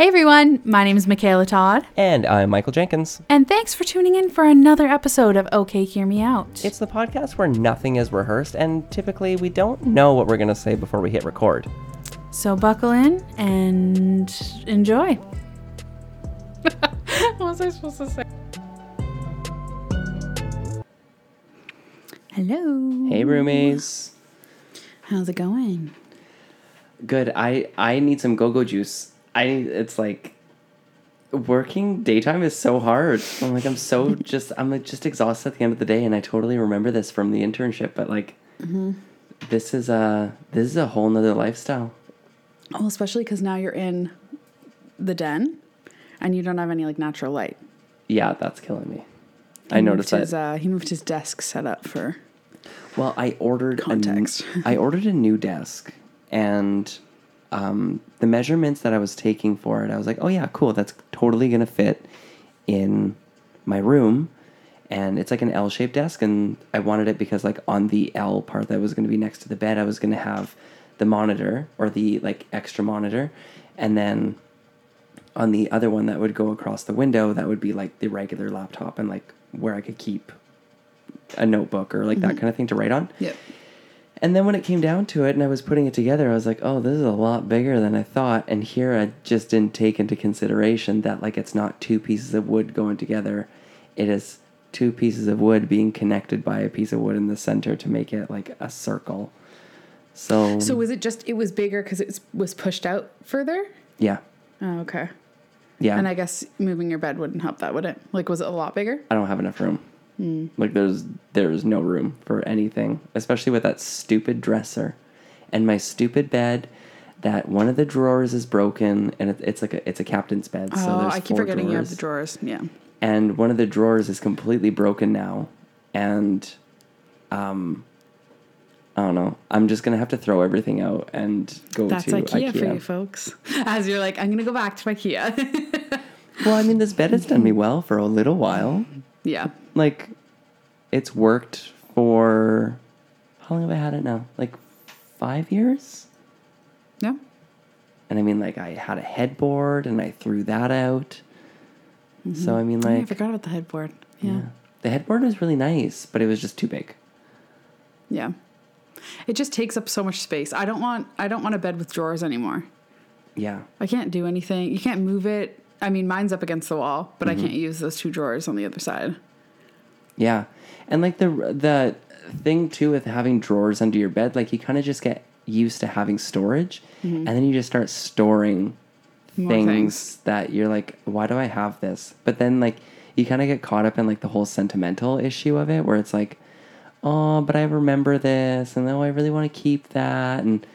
Hey everyone, my name is Michaela Todd, And I'm Michael Jenkins. and thanks for tuning in for another episode of OK Hear Me Out. It's the podcast where nothing is rehearsed, and typically we don't know what we're going to say before we hit record. so buckle in and enjoy. what was I supposed to say? Hello. Hey, roomies. How's it going? Good. I I need some go-go juice. I. It's like working daytime is so hard. I'm like I'm so just I'm like just exhausted at the end of the day, and I totally remember this from the internship. But like, this is a this is a whole nother lifestyle. Well, especially because now you're in the den, and you don't have any like natural light. Yeah, that's killing me. I noticed moved that. Uh, he moved his desk set up for. Well, I ordered Context. A, I ordered a new desk, and um, the measurements that I was taking for it, I was like, "Oh yeah, cool. That's totally gonna fit in my room." And it's like an L-shaped desk, and I wanted it because like on the L part that was gonna be next to the bed, I was gonna have the monitor or the like extra monitor, and then on the other one that would go across the window, that would be like the regular laptop and like where I could keep a notebook or like that kind of thing to write on. Yep. And then when it came down to it and I was putting it together, I was like, oh, this is a lot bigger than I thought. And here I just didn't take into consideration that like it's not two pieces of wood going together. It is two pieces of wood being connected by a piece of wood in the center to make it like a circle. So, So was it just it was bigger because it was pushed out further? yeah. Oh, okay. Yeah. And I guess moving your bed wouldn't help that, would it? Like, was it a lot bigger? I don't have enough room. Hmm. Like there's there's no room for anything, especially with that stupid dresser and my stupid bed. That one of the drawers is broken, and it, it's like a it's a captain's bed. so oh, there's I keep forgetting you have the drawers. Yeah. and one of the drawers is completely broken now, and um, I don't know. I'm just gonna have to throw everything out and go That's to IKEA, IKEA. for you folks. As you're like, I'm going to go back to IKEA. Well, I mean, this bed has done me well for a little while. yeah. Like it's worked for how long have I had it now? Like five years? Yeah. And I mean like I had a headboard and I threw that out. So I mean Oh, I forgot about the headboard. Yeah. yeah. The headboard was really nice, but it was just too big. Yeah. It just takes up so much space. I don't want I don't want a bed with drawers anymore. Yeah. I can't do anything. You can't move it. I mean, mine's up against the wall, but Mm-hmm. I can't use those two drawers on the other side. Yeah. And like the the thing too with having drawers under your bed, like you kind of just get used to having storage mm-hmm. and then you just start storing things, things. that you're like, why do I have this? But then like you kind of get caught up in like the whole sentimental issue of it where it's like, oh, but I remember this and oh, I really want to keep that and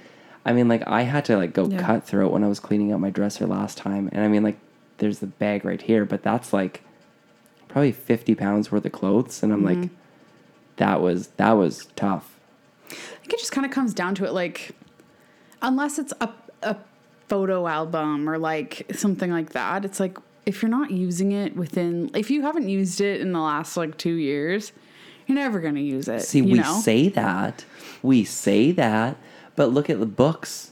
I mean like I had to like go Yeah. cut through it when I was cleaning out my dresser last time and I mean like there's the bag right here, but that's like probably 50 pounds worth of clothes and I'm Mm-hmm. like that was that was tough. I think it just kind of comes down to it like unless it's a a photo album or like something like that, it's like if you're not using it within if you haven't used it in the last like 2 years, you're never going to use it. See, we know? say that. We say that, but look at the books.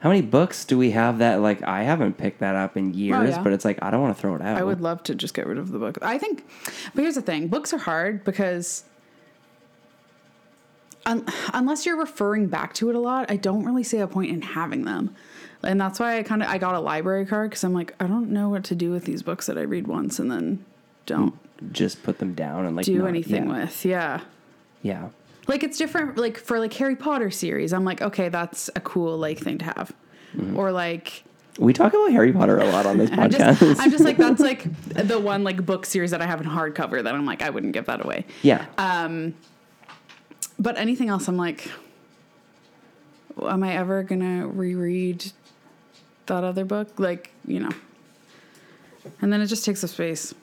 How many books do we have that like I haven't picked that up in years, yeah. but it's like I don't want to throw it out. I would love to just get rid of the book. I think, but here's the thing: books are hard because un- unless you're referring back to it a lot, I don't really see a point in having them. And that's why I kind of I got a library card because I'm like I don't know what to do with these books that I read once and then don't just put them down and like do not- anything yeah, with. Yeah. Yeah. Like it's different like for like Harry Potter series, I'm like, okay, that's a cool like thing to have. Or like We talk about Harry Potter a lot on this I'm podcast. just, I'm just like that's like the one like book series that I have in hardcover that I'm like I wouldn't give that away. yeah. Um But anything else, I'm like, am I ever gonna reread that other book? Like you know, and then it just takes up space.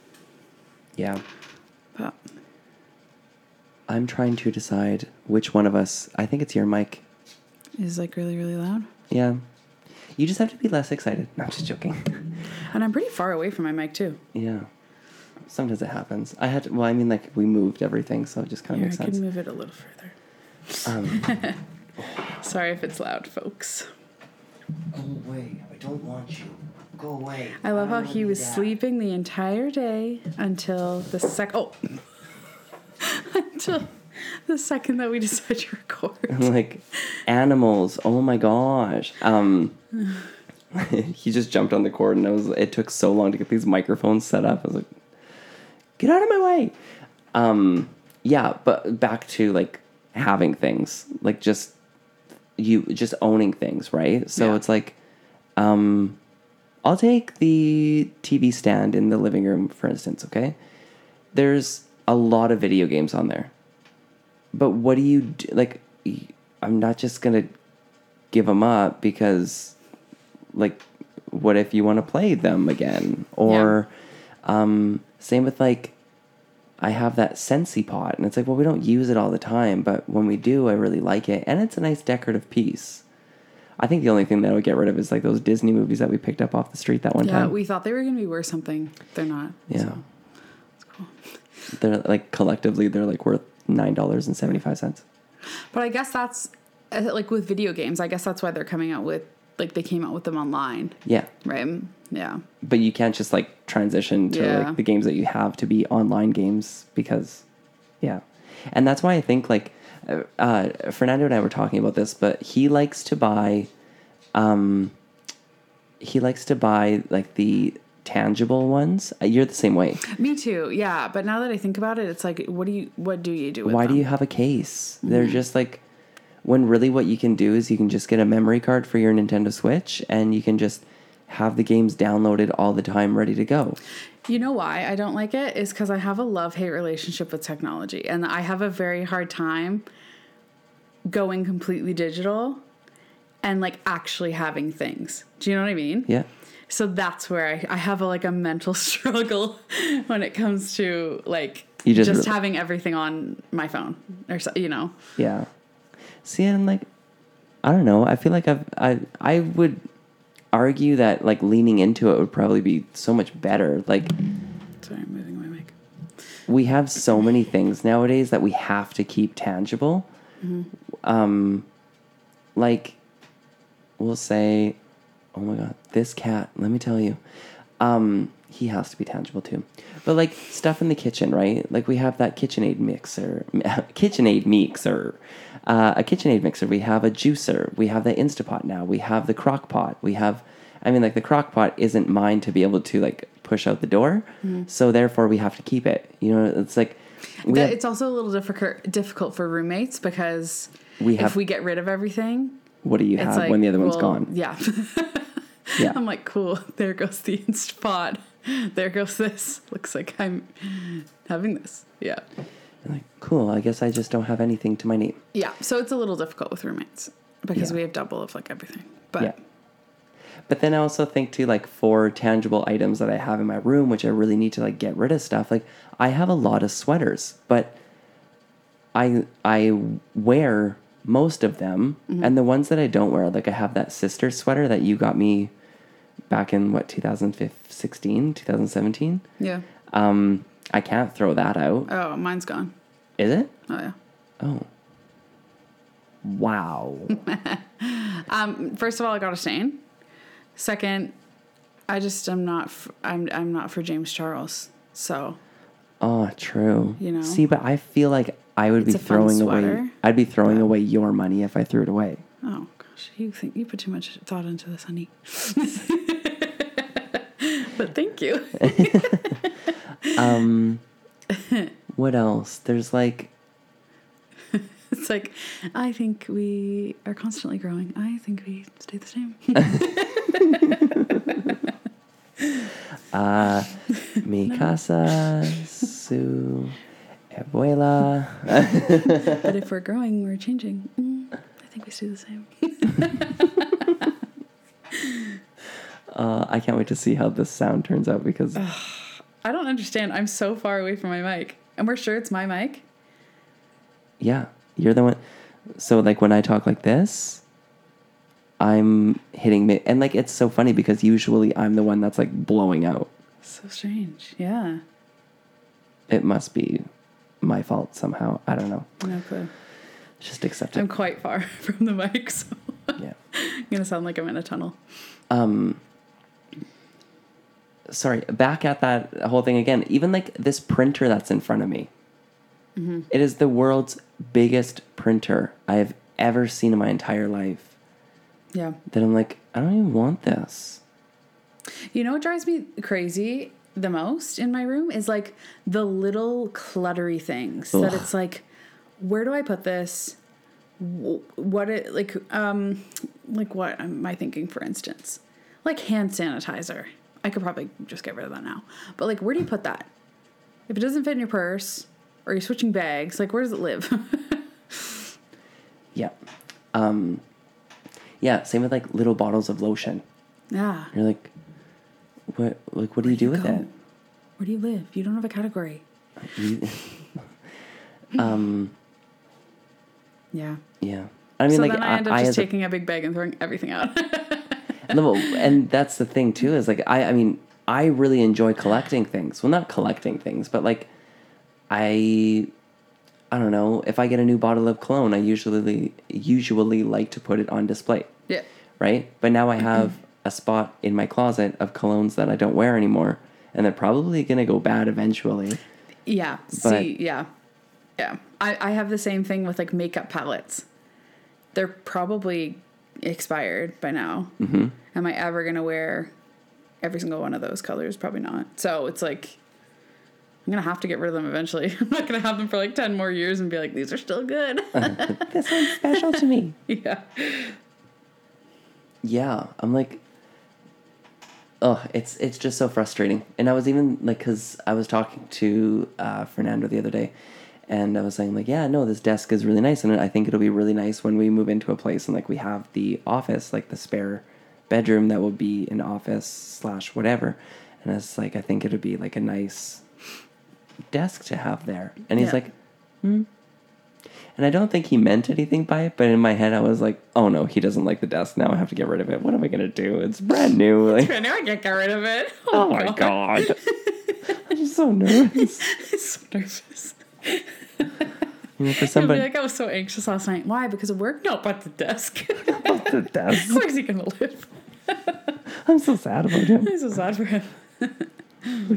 yeah. But I'm trying to decide which one of us. I think it's your mic. is like really really loud, Yeah. You just have to be less excited. No, I'm just joking. and I'm pretty far away from my mic too. yeah. Sometimes it happens. I had to, well, I mean, like we moved everything, so it just kind of Here, I makes can sense. move it a little further. Um, Sorry if it's loud, folks. Go away. I don't want you. Go away. I love how he was sleeping the entire day until the sec. Oh, until the second that we decided to record. like animals. Oh my gosh. Um he just jumped on the cord and it was it took so long to get these microphones set up. I was like, get out of my way. Um yeah, but back to like having things. Like just you just owning things, right? So Yeah. it's like um I'll take the TV stand in the living room for instance, okay? There's a lot of video games on there but what do you do? Like, I'm not just gonna give them up because, like, what if you want to play them again? Or, um, same with like, I have that Sensi pot, and it's like, well, we don't use it all the time, but when we do, I really like it, and it's a nice decorative piece. I think the only thing that I would get rid of is like those Disney movies that we picked up off the street that one Yeah, time. we thought they were gonna be worth something. They're not. yeah, So, it's cool. They're like collectively they're like worth nine dollars and seventy five cents. But I guess that's uh, like with video games. I guess that's why they're coming out with like they came out with them online, Yeah, right? Yeah. but you can't just like transition to Yeah. like the games that you have to be online games because yeah and that's why i think like uh, uh, fernando and i were talking about this but he likes to buy um he likes to buy like the tangible ones Uh, you're the same way Me too. Yeah, but now that I think about it, it's like, what do you what do you do? With why do you have a case they're just like when really what you can do is you can just get a memory card for your nintendo switch and you can just have the games downloaded all the time ready to go You know why I don't like it is because I have a love hate relationship with technology, and I have a very hard time going completely digital and like actually having things. Do you know what I mean? yeah So that's where I, I have a, like a mental struggle when it comes to like You just just, re- having everything on my phone or so, you know. Yeah. See, and like, I don't know. I feel like I've I I would argue that like leaning into it would probably be so much better. Like Sorry, I'm moving my mic. we have so many things nowadays that we have to keep tangible. Um, like we'll say, oh my god, this cat. Let me tell you, um, he has to be tangible too. But like stuff in the kitchen, right? Like we have that KitchenAid mixer, KitchenAid mixer, uh, a KitchenAid mixer. We have a juicer. We have the Instapot now. We have the crock pot. We have, I mean, like the crock pot isn't mine to be able to like push out the door. So therefore, we have to keep it. You know, it's like That- have, it's also a little difficult difficult for roommates because We have- if we get rid of everything, what do you it's have like when the other one's gone? Yeah. Yeah. I'm like, cool. There goes the Instapot. There goes this. Looks like I'm having this. Yeah. I'm like, cool. I guess I just don't have anything to my name. Yeah. So it's a little difficult with roommates because Yeah. we have double of like everything. But Yeah. But then I also think too, like for tangible items that I have in my room, which I really need to like get rid of stuff. Like I have a lot of sweaters, but I I wear most of them, Mm-hmm. and the ones that I don't wear, like I have that sister sweater that you got me back in what 2016, 2017. yeah. Um, I can't throw that out. Oh, mine's gone. Is it? Oh yeah. Oh. Wow. Um, first of all, I got a stain. Second, I just am not. F- I'm I'm not for James Charles. So Oh, true. You know? See, but I feel like I would It's be a fun throwing away. sweater, I'd be throwing away your money if I threw it away. oh gosh, you think you put too much thought into this, honey. but thank you. Um, what else? There's like, It's like I think we are constantly growing. I think we stay the same. uh, mi casa, su abuela. but if we're growing, we're changing. Mm, I think we stay the same. Uh, I can't wait to see how this sound turns out because I don't understand. I'm so far away from my mic, and we're sure it's my mic. yeah, you're the one. So like when I talk like this, I'm hitting me, and like it's so funny because usually I'm the one that's like blowing out. So strange. Yeah. It must be my fault somehow. I don't know. No clue. Just accept it. I'm quite far from the mic, so yeah. I'm gonna sound like I'm in a tunnel. Um, sorry, back at that whole thing again. Even like this printer that's in front of me. It is the world's biggest printer I have ever seen in my entire life. Yeah. That I'm like, I don't even want this. You know what drives me crazy the most in my room is like the little cluttery things that it's like, where do I put this? What it like um like what am I thinking for instance? Like hand sanitizer. I could probably just get rid of that now. But like where do you put that? If it doesn't fit in your purse or you're switching bags, like where does it live? Yeah. Um, yeah, same with like little bottles of lotion. yeah. You're like, what? Like, what do you do with go? it? Where do you live? You don't have a category. Um, Yeah. yeah. I mean, so like, then I end up I just a- taking a big bag and throwing everything out. No, and that's the thing too is like I I mean I really enjoy collecting things. Well, not collecting things, but like I I don't know if I get a new bottle of cologne, I usually usually like to put it on display, yeah. right? But now I have a spot in my closet of colognes that I don't wear anymore, and they're probably gonna go bad eventually. Yeah. But- See, yeah. Yeah. I, I have the same thing with like makeup palettes. They're probably expired by now. Mm-hmm. Am I ever going to wear every single one of those colors? Probably not. So it's like, I'm going to have to get rid of them eventually. I'm not going to have them for like 10 more years and be like, these are still good. This one's special to me. yeah. Yeah, I'm like, oh, it's it's just so frustrating. And I was even like, cause I was talking to uh, Fernando the other day, and I was saying like, yeah, no, this desk is really nice, and I think it'll be really nice when we move into a place and like we have the office, like the spare bedroom that will be an office slash whatever. And it's like I think it'll be like a nice desk to have there. And he's Yeah. like, hmm. And I don't think he meant anything by it, but in my head I was like, oh no, he doesn't like the desk. Now I have to get rid of it. What am I gonna do? It's brand new. Like, I know I can't get rid of it. oh my god. I'm just so nervous. I'm so nervous. You know, for somebody like, I was so anxious last night. Why? Because of work? No, but the desk. but the desk. Where's he going to live? I'm so sad about him. I'm so sad for him. I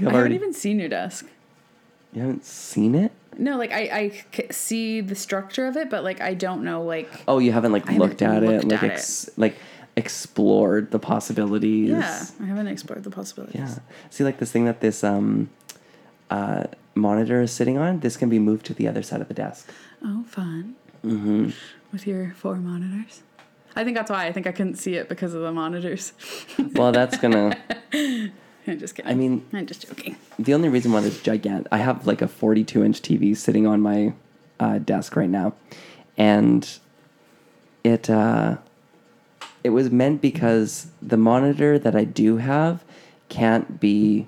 haven't even seen your desk. you haven't seen it? No, like I, I see the structure of it, but like I don't know like Oh, you haven't like I haven't looked at it, looked like at ex- like explored the possibilities. yeah, I haven't explored the possibilities. Yeah. See, like this thing that this um, uh, monitor is sitting on. This can be moved to the other side of the desk. Oh, fun. Mm-hmm. With your four monitors. I think that's why I think I couldn't see it because of the monitors. Well, that's gonna. I'm just kidding. I mean, I'm just joking. the only reason why it's gigantic, I have like a 42 inch TV sitting on my uh, desk right now, and it uh, it was meant because the monitor that I do have can't be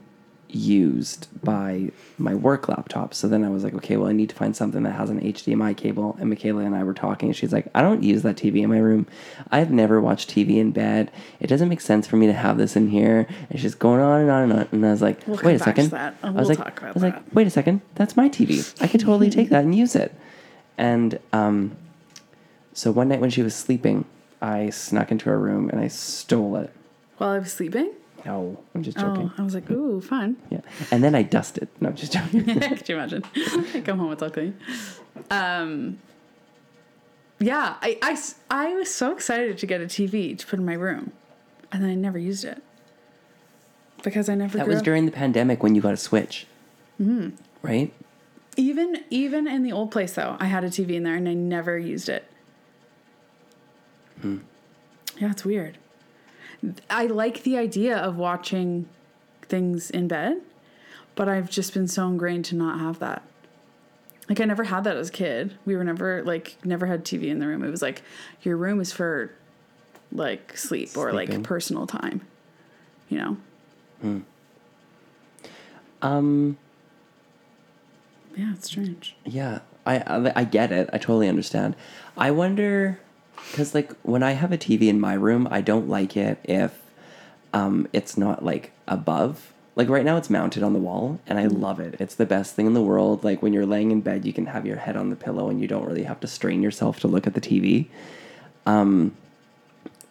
used by my work laptop. So then I was like, okay, well, I need to find something that has an HDMI cable. And Michaela and I were talking, and she's like, I don't use that TV in my room. I've never watched TV in bed. It doesn't make sense for me to have this in here. And she's going on and on and on. And I was like, We'll wait a come back to second. that. I was We'll like, I was that. like, wait a second. That's my TV. I could totally take that and use it. And um, so one night when she was sleeping, I snuck into her room and I stole it. While I was sleeping? No, I'm just joking. Oh, I was like, ooh, fun. Yeah. And then I dusted. No, I'm just joking. Could you imagine? I come home, it's all clean. Um, yeah, I, I, I was so excited to get a TV to put in my room, and then I never used it because I never. that was up- during the pandemic when you got a Switch. Mm-hmm. Right? even even in the old place though. I had a TV in there and I never used it. Hmm. Yeah, it's weird. I like the idea of watching things in bed, but I've just been so ingrained to not have that. Like I never had that as a kid. We were never like never had TV in the room. It was like your room is for like sleep or like personal time. You know? Hmm. Um, Yeah, it's strange. yeah. I, I, I get it. I totally understand. I wonder, because like when I have a TV in my room, I don't like it if um, it's not like above. Like right now, it's mounted on the wall, and I love it. It's the best thing in the world. Like when you're laying in bed, you can have your head on the pillow, and you don't really have to strain yourself to look at the TV. Um,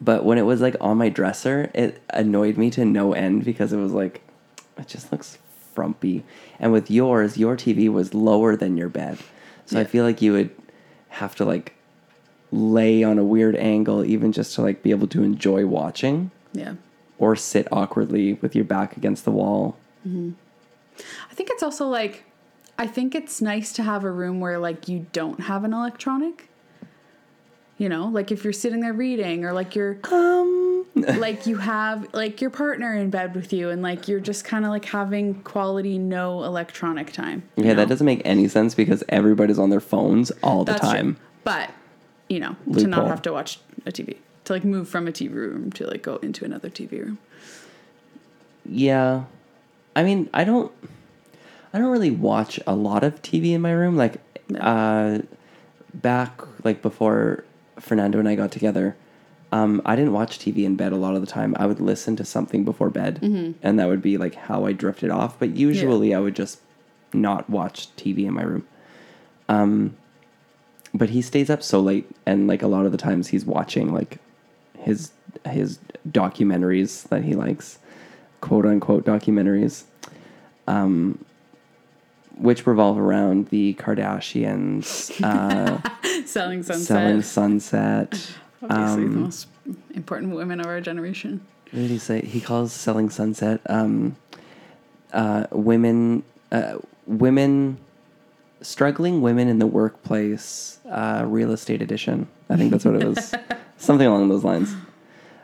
but when it was like on my dresser, it annoyed me to no end because it was like It just looks frumpy. And with yours, your TV was lower than your bed. So I feel like you would have to like lay on a weird angle even just to like be able to enjoy watching Yeah. or sit awkwardly with your back against the wall. I think it's also like, I think it's nice to have a room where like you don't have an electronic. You know, like if you're sitting there reading or like you're Um like you have like your partner in bed with you and like you're just kind of like having quality no electronic time. Yeah, know? that doesn't make any sense because everybody's on their phones all the That's true. time. But, you know, to not have to watch a TV. To like move from a TV room to like go into another TV room. Yeah. I mean, I don't I don't really watch a lot of TV in my room like No. uh back like before Fernando and I got together. Um, I didn't watch TV in bed a lot of the time. I would listen to something before bed, and that would be like how I drifted off. But usually, I would just not watch TV in my room. Um, but he stays up so late, and like a lot of the times, he's watching like his his documentaries that he likes, quote unquote documentaries, um, which revolve around the Kardashians uh, Selling sunset. selling sunset. Obviously the um, most important women of our generation. What did he say? He calls selling sunset um, uh, women uh, women struggling women in the workplace uh, real estate edition. I think that's what it was. Something along those lines.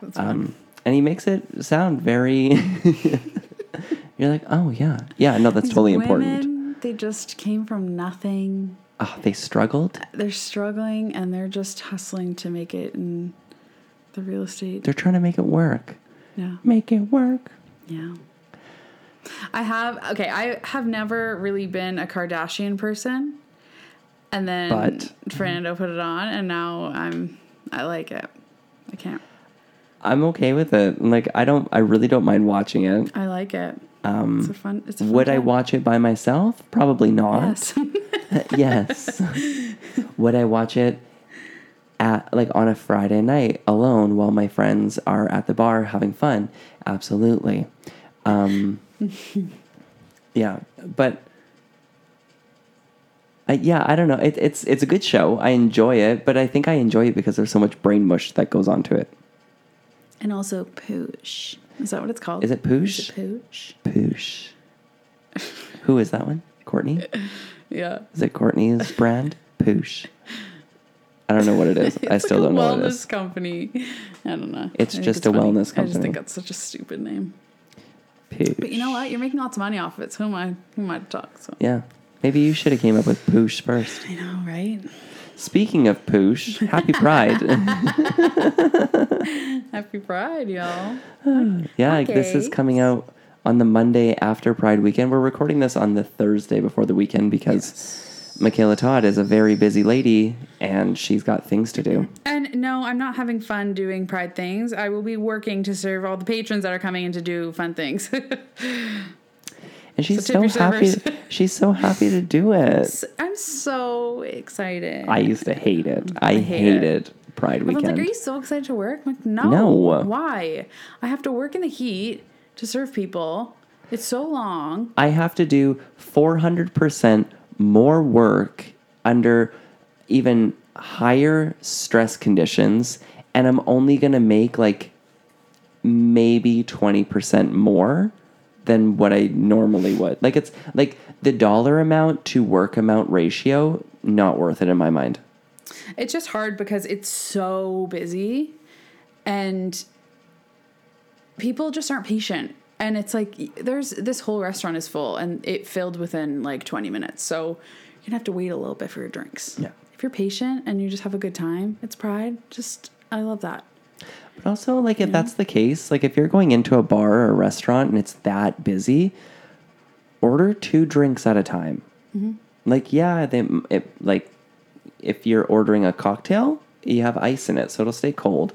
That's. Um, and he makes it sound very. You're like, oh yeah, yeah. No, that's These totally women, important. They just came from nothing. Oh, they struggled. They're struggling and they're just hustling to make it in the real estate. They're trying to make it work. yeah. Make it work. Yeah. I have okay, I have never really been a Kardashian person. And then But- Fernando put it on and now I'm I like it. I can't. I'm okay with it. Like, I don't. I really don't mind watching it. I like it. Um, It's a fun it's a fun Would I watch it by myself? Probably not. Yes. yes. Would I watch it at like on a Friday night alone while my friends are at the bar having fun? Absolutely. Um, yeah, but I, yeah, I don't know. It, it's it's a good show. I enjoy it, but I think I enjoy it because there's so much brain mush that goes onto it. and also poosh. Is that what it's called? Is it poosh? Is it poosh? Poosh. Who is that one? Courtney? Yeah. Is it Courtney's brand? Poosh. I don't know what it is. I still like don't know what it wellness company. I don't know. It's I just a funny. wellness company. I just think that's such a stupid name. Poosh. But you know what? You're making lots of money off of it. So who am I? Who am I to talk? So Yeah. Maybe you should have came up with Poosh first. I know, right? Speaking of Poosh, happy Pride. Happy Pride, y'all. yeah, like this is coming out on the Monday after Pride weekend. We're recording this on the Thursday before the weekend because Michaela Todd is a very busy lady and she's got things to do. And no, I'm not having fun doing Pride things. I will be working to serve all the patrons that are coming in to do fun things. And she's So so, happy. She's so happy to do it. I'm so excited. I used to hate it. I, hate hated Pride Everyone's weekend. like, "Are you so excited to work?" I'm like, no. No. Why? I have to work in the heat to serve people. It's so long. I have to do 400% more work under even higher stress conditions, and I'm only going to make like maybe 20% more than what I normally would. Like, it's like the dollar amount to work amount ratio, not worth it in my mind. It's just hard because it's so busy and people just aren't patient. And it's like there's this whole restaurant is full and it filled within like 20 minutes. So you're gonna have to wait a little bit for your drinks. Yeah. If you're patient and you just have a good time, it's pride. Just I love that. But also, like, if that's the case, like, if you're going into a bar or a restaurant and it's that busy, order two drinks at a time. Mm-hmm. Like, yeah, they, it, like, if you're ordering a cocktail, you have ice in it, so it'll stay cold.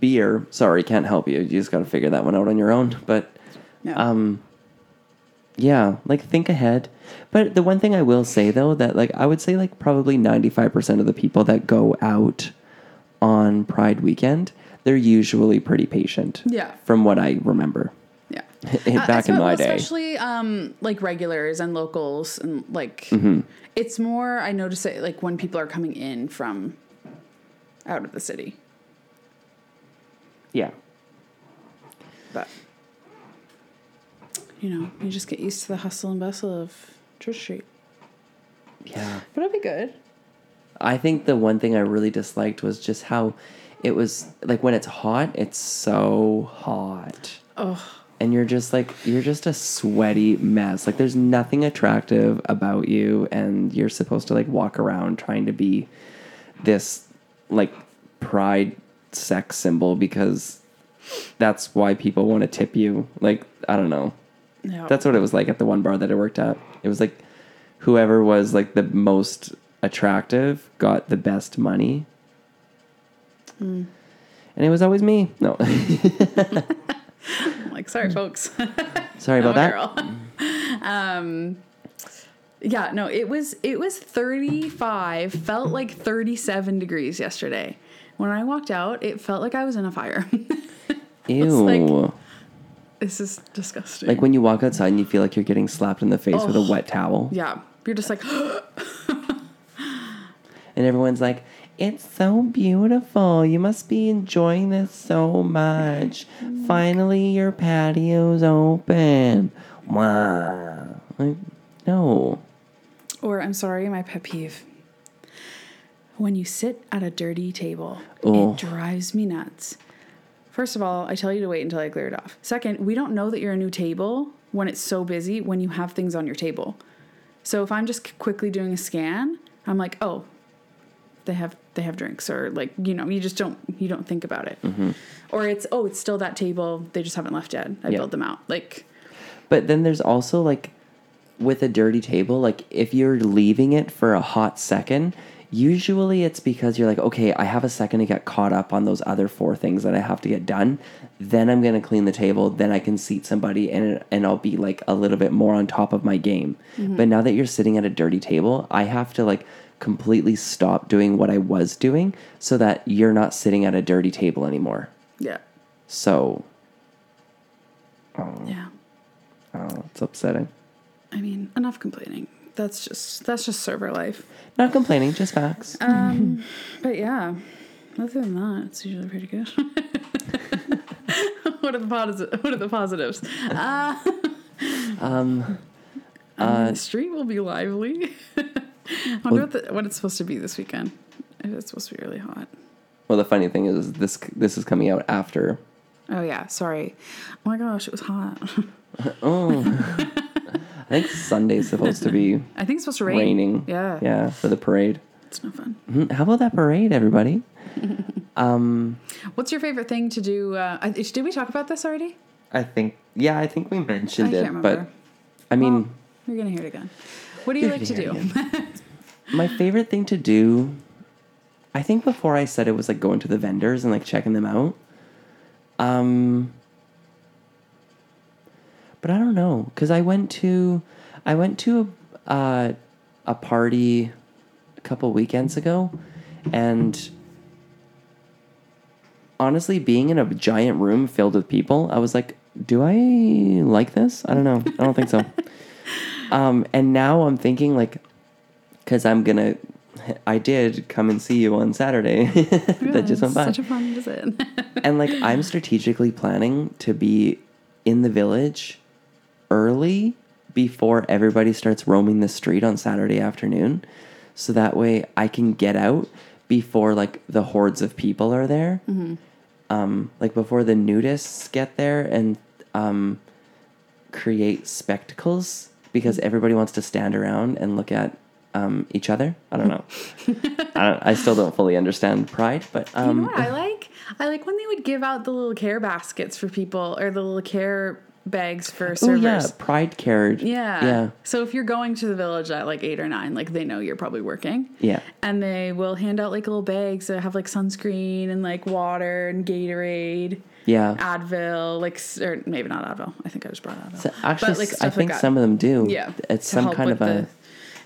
Beer, sorry, can't help you. You just got to figure that one out on your own. But, Yeah. um, yeah, like, think ahead. But the one thing I will say, though, that, like, I would say, like, probably 95% of the people that go out on Pride weekend, they're usually pretty patient. Yeah. From what I remember. yeah. Uh, back in my well, day. especially um, like regulars and locals, and like Mm-hmm. it's more. I notice it like when people are coming in from out of the city, Yeah. but you know, you just get used to the hustle and bustle of Church Street. Yeah. But it'll be good. I think the one thing I really disliked was just how it was like when it's hot, it's so hot. Oh, And you're just like you're just a sweaty mess. Like there's nothing attractive about you and you're supposed to like walk around trying to be this like pride sex symbol because that's why people want to tip you. Like I don't know. no. That's what it was like at the one bar that I worked at. It was like whoever was like the most attractive got the best money. Hmm. And it was always me. No. like sorry, folks. Sorry No, about that. um, yeah, no, it was it was 35, felt like 37 degrees yesterday. When I walked out, it felt like I was in a fire. Ew. like- this is disgusting. Like when you walk outside and you feel like you're getting slapped in the face with a Oh. wet towel. yeah, you're just like And everyone's like, it's so beautiful. You must be enjoying this so much. Finally, your patio's open. Wow. Like, no. or I'm sorry, my pet peeve. When you sit at a dirty table, Oh. it drives me nuts. First of all, I tell you to wait until I clear it off. Second, we don't know that you're a new table when it's so busy when you have things on your table. So if I'm just quickly doing a scan, I'm like, oh, they have they have drinks, or like you know, you just don't you don't think about it. Mm-hmm. Or it's oh, it's still that table. They just haven't left yet. I Yeah. built them out. Like But then there's also like with a dirty table, like if you're leaving it for a hot second, usually it's because you're like, okay, I have a second to get caught up on those other four things that I have to get done. Then I'm gonna clean the table. Then I can seat somebody, and and I'll be like a little bit more on top of my game. Mm-hmm. But now that you're sitting at a dirty table, I have to like completely stop doing what I was doing so that you're not sitting at a dirty table anymore. yeah, So, um, yeah. oh, it's upsetting. I mean, enough complaining. That's just that's just server life. Not complaining, just facts. Um, but yeah, other than that, it's usually pretty good. what are the positives? What are the positives? Uh, Um, I mean, uh, the street will be lively. I wonder what, the, what it's supposed to be this weekend. If it's supposed to be really hot. well, the funny thing is, this this is coming out after. Oh yeah, sorry. Oh my gosh, it was hot. Oh, I think Sunday's supposed to be I think it's supposed to rain. raining. Yeah, yeah, for the parade. it's no fun. Mhm. How about that parade, everybody? um, What's your favorite thing to do? Uh, I- did we talk about this already? I think yeah, I think we mentioned I can't it, remember. but I mean, Well, you're gonna hear it again. What do you You're like to do? hear my favorite thing to do. I think before I said it was like going to the vendors and like checking them out. Um, but I don't know because I went to I went to a uh, a party a couple weekends ago, and honestly, being in a giant room filled with people, I was like, "Do I like this? I don't know. I don't think so." um, and now I'm thinking like, because I'm gonna. I did come and see you on Saturday. that just went by Such a fun visit. and like I'm strategically planning to be in the village early before everybody starts roaming the street on Saturday afternoon so that way I can get out before like the hordes of people are there. Um like before the nudists get there and um create spectacles because everybody wants to stand around and look at um, each other. I don't know. I, don't, I still don't fully understand pride, but um, you know what I like? I like when they would give out the little care baskets for people or the little care bags for servers. Oh yeah, pride carriage. Yeah. Yeah. So if you're going to the village at like eight or nine, like they know you're probably working. Yeah. And they will hand out like little bags that have like sunscreen and like water and Gatorade, Yeah. Advil, like or maybe not Advil. I think I just brought Advil. So actually, but like I think like some of them do. yeah, It's some kind of a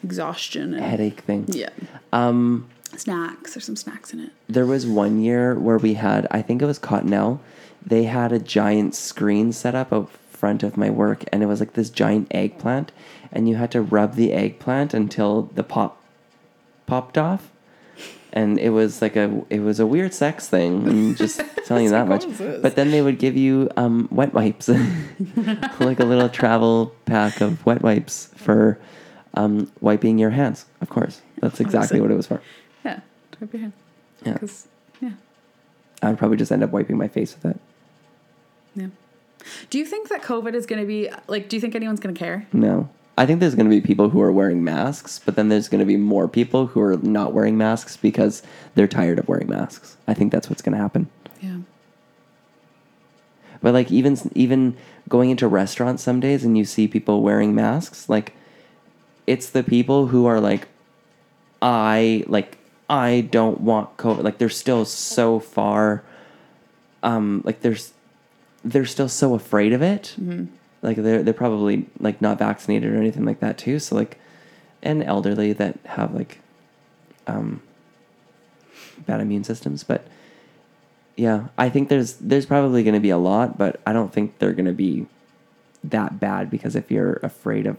exhaustion and headache thing. Yeah, Um, snacks. There's some snacks in it. there was one year where we had, I think it was Cottonelle. They had a giant screen set up out front of my work, and it was like this giant eggplant, and you had to rub the eggplant until the pop popped off. And it was like a it was a weird sex thing. I'm just telling you that much. What was this? But then they would give you um, wet wipes, like a little travel pack of wet wipes for um, wiping your hands. Of course, that's exactly what it was for. Yeah. Wipe your hand. Yeah. yeah. I would probably just end up wiping my face with it. Yeah. Do you think that COVID is going to be like? Do you think anyone's going to care? No. I think there's going to be people who are wearing masks, but then there's going to be more people who are not wearing masks because they're tired of wearing masks. I think that's what's going to happen. Yeah. But like even even going into restaurants some days and you see people wearing masks, like it's the people who are like I like I don't want COVID. Like they're still so far um like there's they're still so afraid of it. Like they're they're probably like not vaccinated or anything like that too. So like and elderly that have like um bad immune systems, but yeah, I think there's there's probably going to be a lot, but I don't think they're going to be that bad because if you're afraid of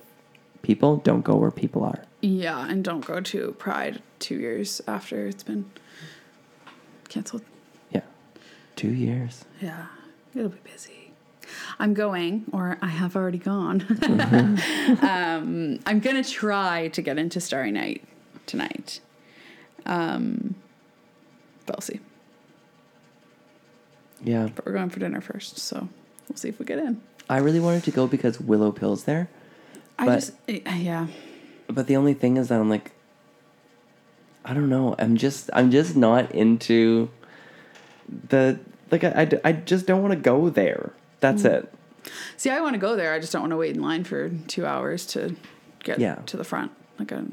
people, don't go where people are. Yeah, and don't go to Pride two years after it's been canceled. Yeah. 2 years. Yeah, it'll be busy. I'm going, or I have already gone. um, I'm gonna try to get into Starry Night tonight. Um, but we'll see. Yeah. But we're going for dinner first, so we'll see if we get in. I really wanted to go because Willow Pill's there, I But- just, eh, yeah, but the only thing is that I'm like I don't know. I'm just I'm just not into the like I, I, I just don't want to go there. That's mm. it. See, I want to go there. I just don't want to wait in line for two hours to get Yeah. to the front. Like, I,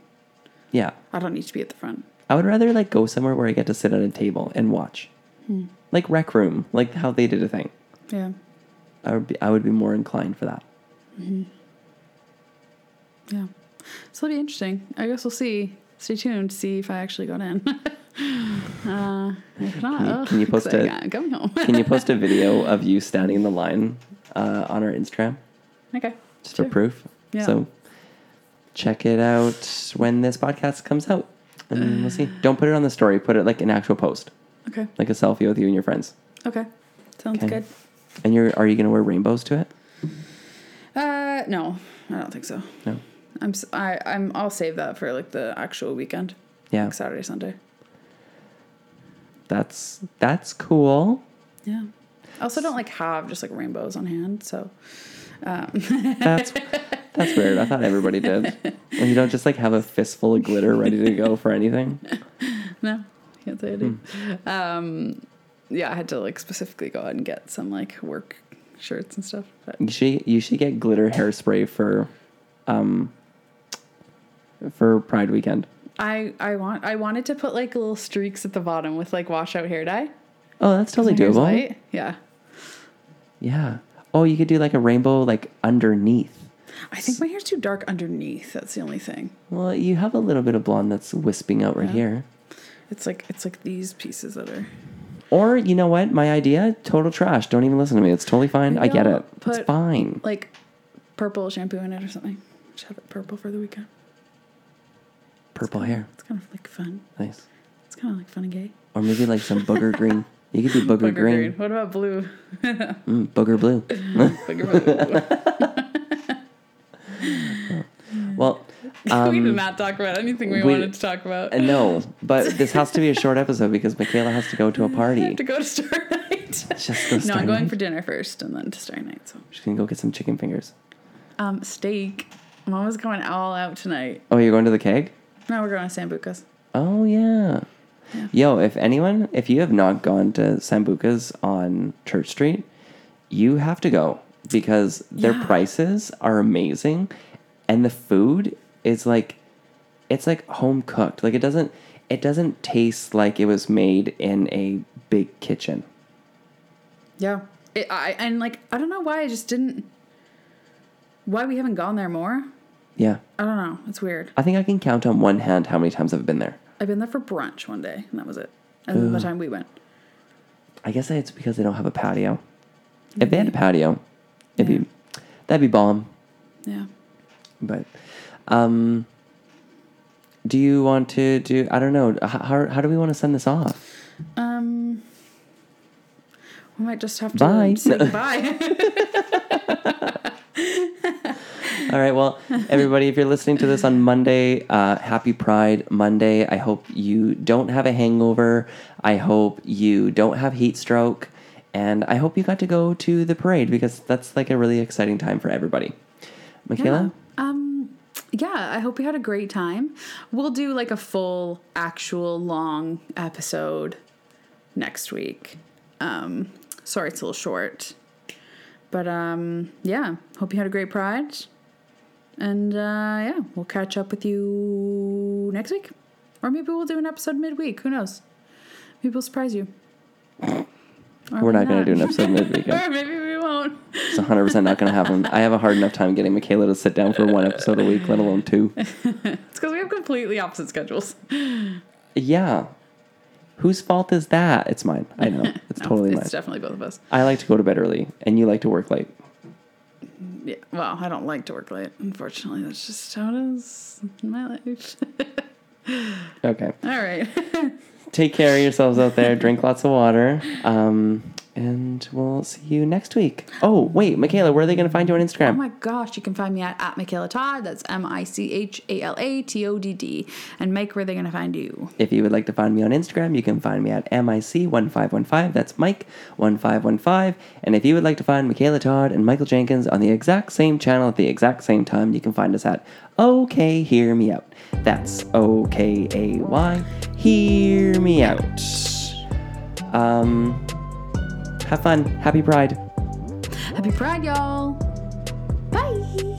Yeah. I don't need to be at the front. I would rather like go somewhere where I get to sit at a table and watch. Hmm. Like Rec Room, like how they did a thing. Yeah. I would be I would be more inclined for that. Mm-hmm. Yeah. So it'll be interesting. I guess we'll see. Stay tuned to see if I actually got in. uh, if not, Can you- ugh, can you post I a- home? Can you post a video of you standing in the line uh, on our Instagram okay. just Sure. for proof? Yeah. So check it out when this podcast comes out, and we'll see. Don't put it on the story. Put it like an actual post, Okay. like a selfie with you and your friends. Okay. Sounds Okay. good. And you're are you gonna wear rainbows to it? Uh, no, I don't think so. No. I'm. I. I'm. I'll save that for like the actual weekend. Yeah, Like Saturday, Sunday. That's that's cool. Yeah. I also don't like have just like rainbows on hand. So. Um, That's that's weird. I thought everybody did. And you don't just like have a fistful of glitter ready to go for anything. no, can't say I do. Hmm. Um, yeah, I had to like specifically go out and get some like work shirts and stuff. But You should you should get glitter hairspray for, um. For Pride weekend. I I want I wanted to put like little streaks at the bottom with like washout hair dye. Oh, that's totally doable. white. Yeah. Yeah. Oh, you could do like a rainbow like underneath. I think my hair's too dark underneath. That's the only thing. Well, you have a little bit of blonde that's wisping out right Yeah. here. It's like it's like these pieces that are. Or you know what? My idea, total trash. Don't even listen to me. It's totally fine. Maybe I get I'll it. It's fine. like purple shampoo in it or something. Just have it purple for the weekend. Purple Kinda- hair. It's kind of like fun. Nice. It's kind of like fun and gay. Or maybe like some booger green. You could do booger, green. What about blue? Mm, booger blue. Booger blue. well, we um, did not talk about anything we, we- wanted to talk about. uh, no, but this has to be a short episode because Michaela has to go to a party. to go to Star Night. Just go no, I'm going Night. for dinner first and then to Star Night. So, She's gonna go get some chicken fingers. um, steak. Mama's going all out tonight. Oh, you're going to the keg? No, we're going to Sambuca's. Oh yeah. Yeah. Yo, if anyone, if you have not gone to Sambuca's on Church Street, you have to go because their Yeah. prices are amazing and the food is like it's like home cooked. Like it doesn't it doesn't taste like it was made in a big kitchen. Yeah. It, I and like I don't know why I just didn't. Why we haven't gone there more? Yeah. I don't know. It's weird. I think I can count on one hand how many times I've been there. I've been there for brunch one day, and that was it. And then the time we went. I guess it's because they don't have a patio. If they had a patio, it'd Yeah. be that'd be bomb. Yeah. But, um, do you want to do? I don't know. H- How how do we want to send this off? Um, we might just have to Bye. say goodbye. All right. Well, everybody, if you're listening to this on Monday, uh, happy Pride Monday. I hope you don't have a hangover. I hope you don't have heat stroke. And I hope you got to go to the parade because that's like a really exciting time for everybody. Michaela? Um, yeah, I hope you had a great time. We'll do like a full, actual, long episode next week. Um, sorry, it's a little short, but um, yeah, hope you had a great Pride, and uh, yeah, we'll catch up with you next week, or maybe we'll do an episode midweek. Who knows? Maybe we'll surprise you. Or We're not going to do an episode midweek. or maybe we won't. It's 100% not going to happen. I have a hard enough time getting Michaela to sit down for one episode a week, let alone two. It's because we have completely opposite schedules. Yeah. Whose fault is that? It's mine. I know. It's totally it's mine. It's definitely both of us. I like to go to bed early, and you like to work late. Yeah, well, I don't like to work late. Unfortunately, that's just how it is in my life. Okay. All right. Take care of yourselves out there. Drink lots of water. Um, and we'll see you next week. Oh, wait, Michaela, where are they going to find you on Instagram? oh my gosh, you can find me at, at Michaela Todd. That's M I C H A L A T O D D. And Mike, where are they going to find you? If you would like to find me on Instagram, you can find me at MIC1515. That's Mike1515. And if you would like to find Michaela Todd and Michael Jenkins on the exact same channel at the exact same time, you can find us at OK Hear Me Out. That's O K A Y. Hear Me Out. Um, have fun. Happy Pride. Happy Pride, y'all. Bye.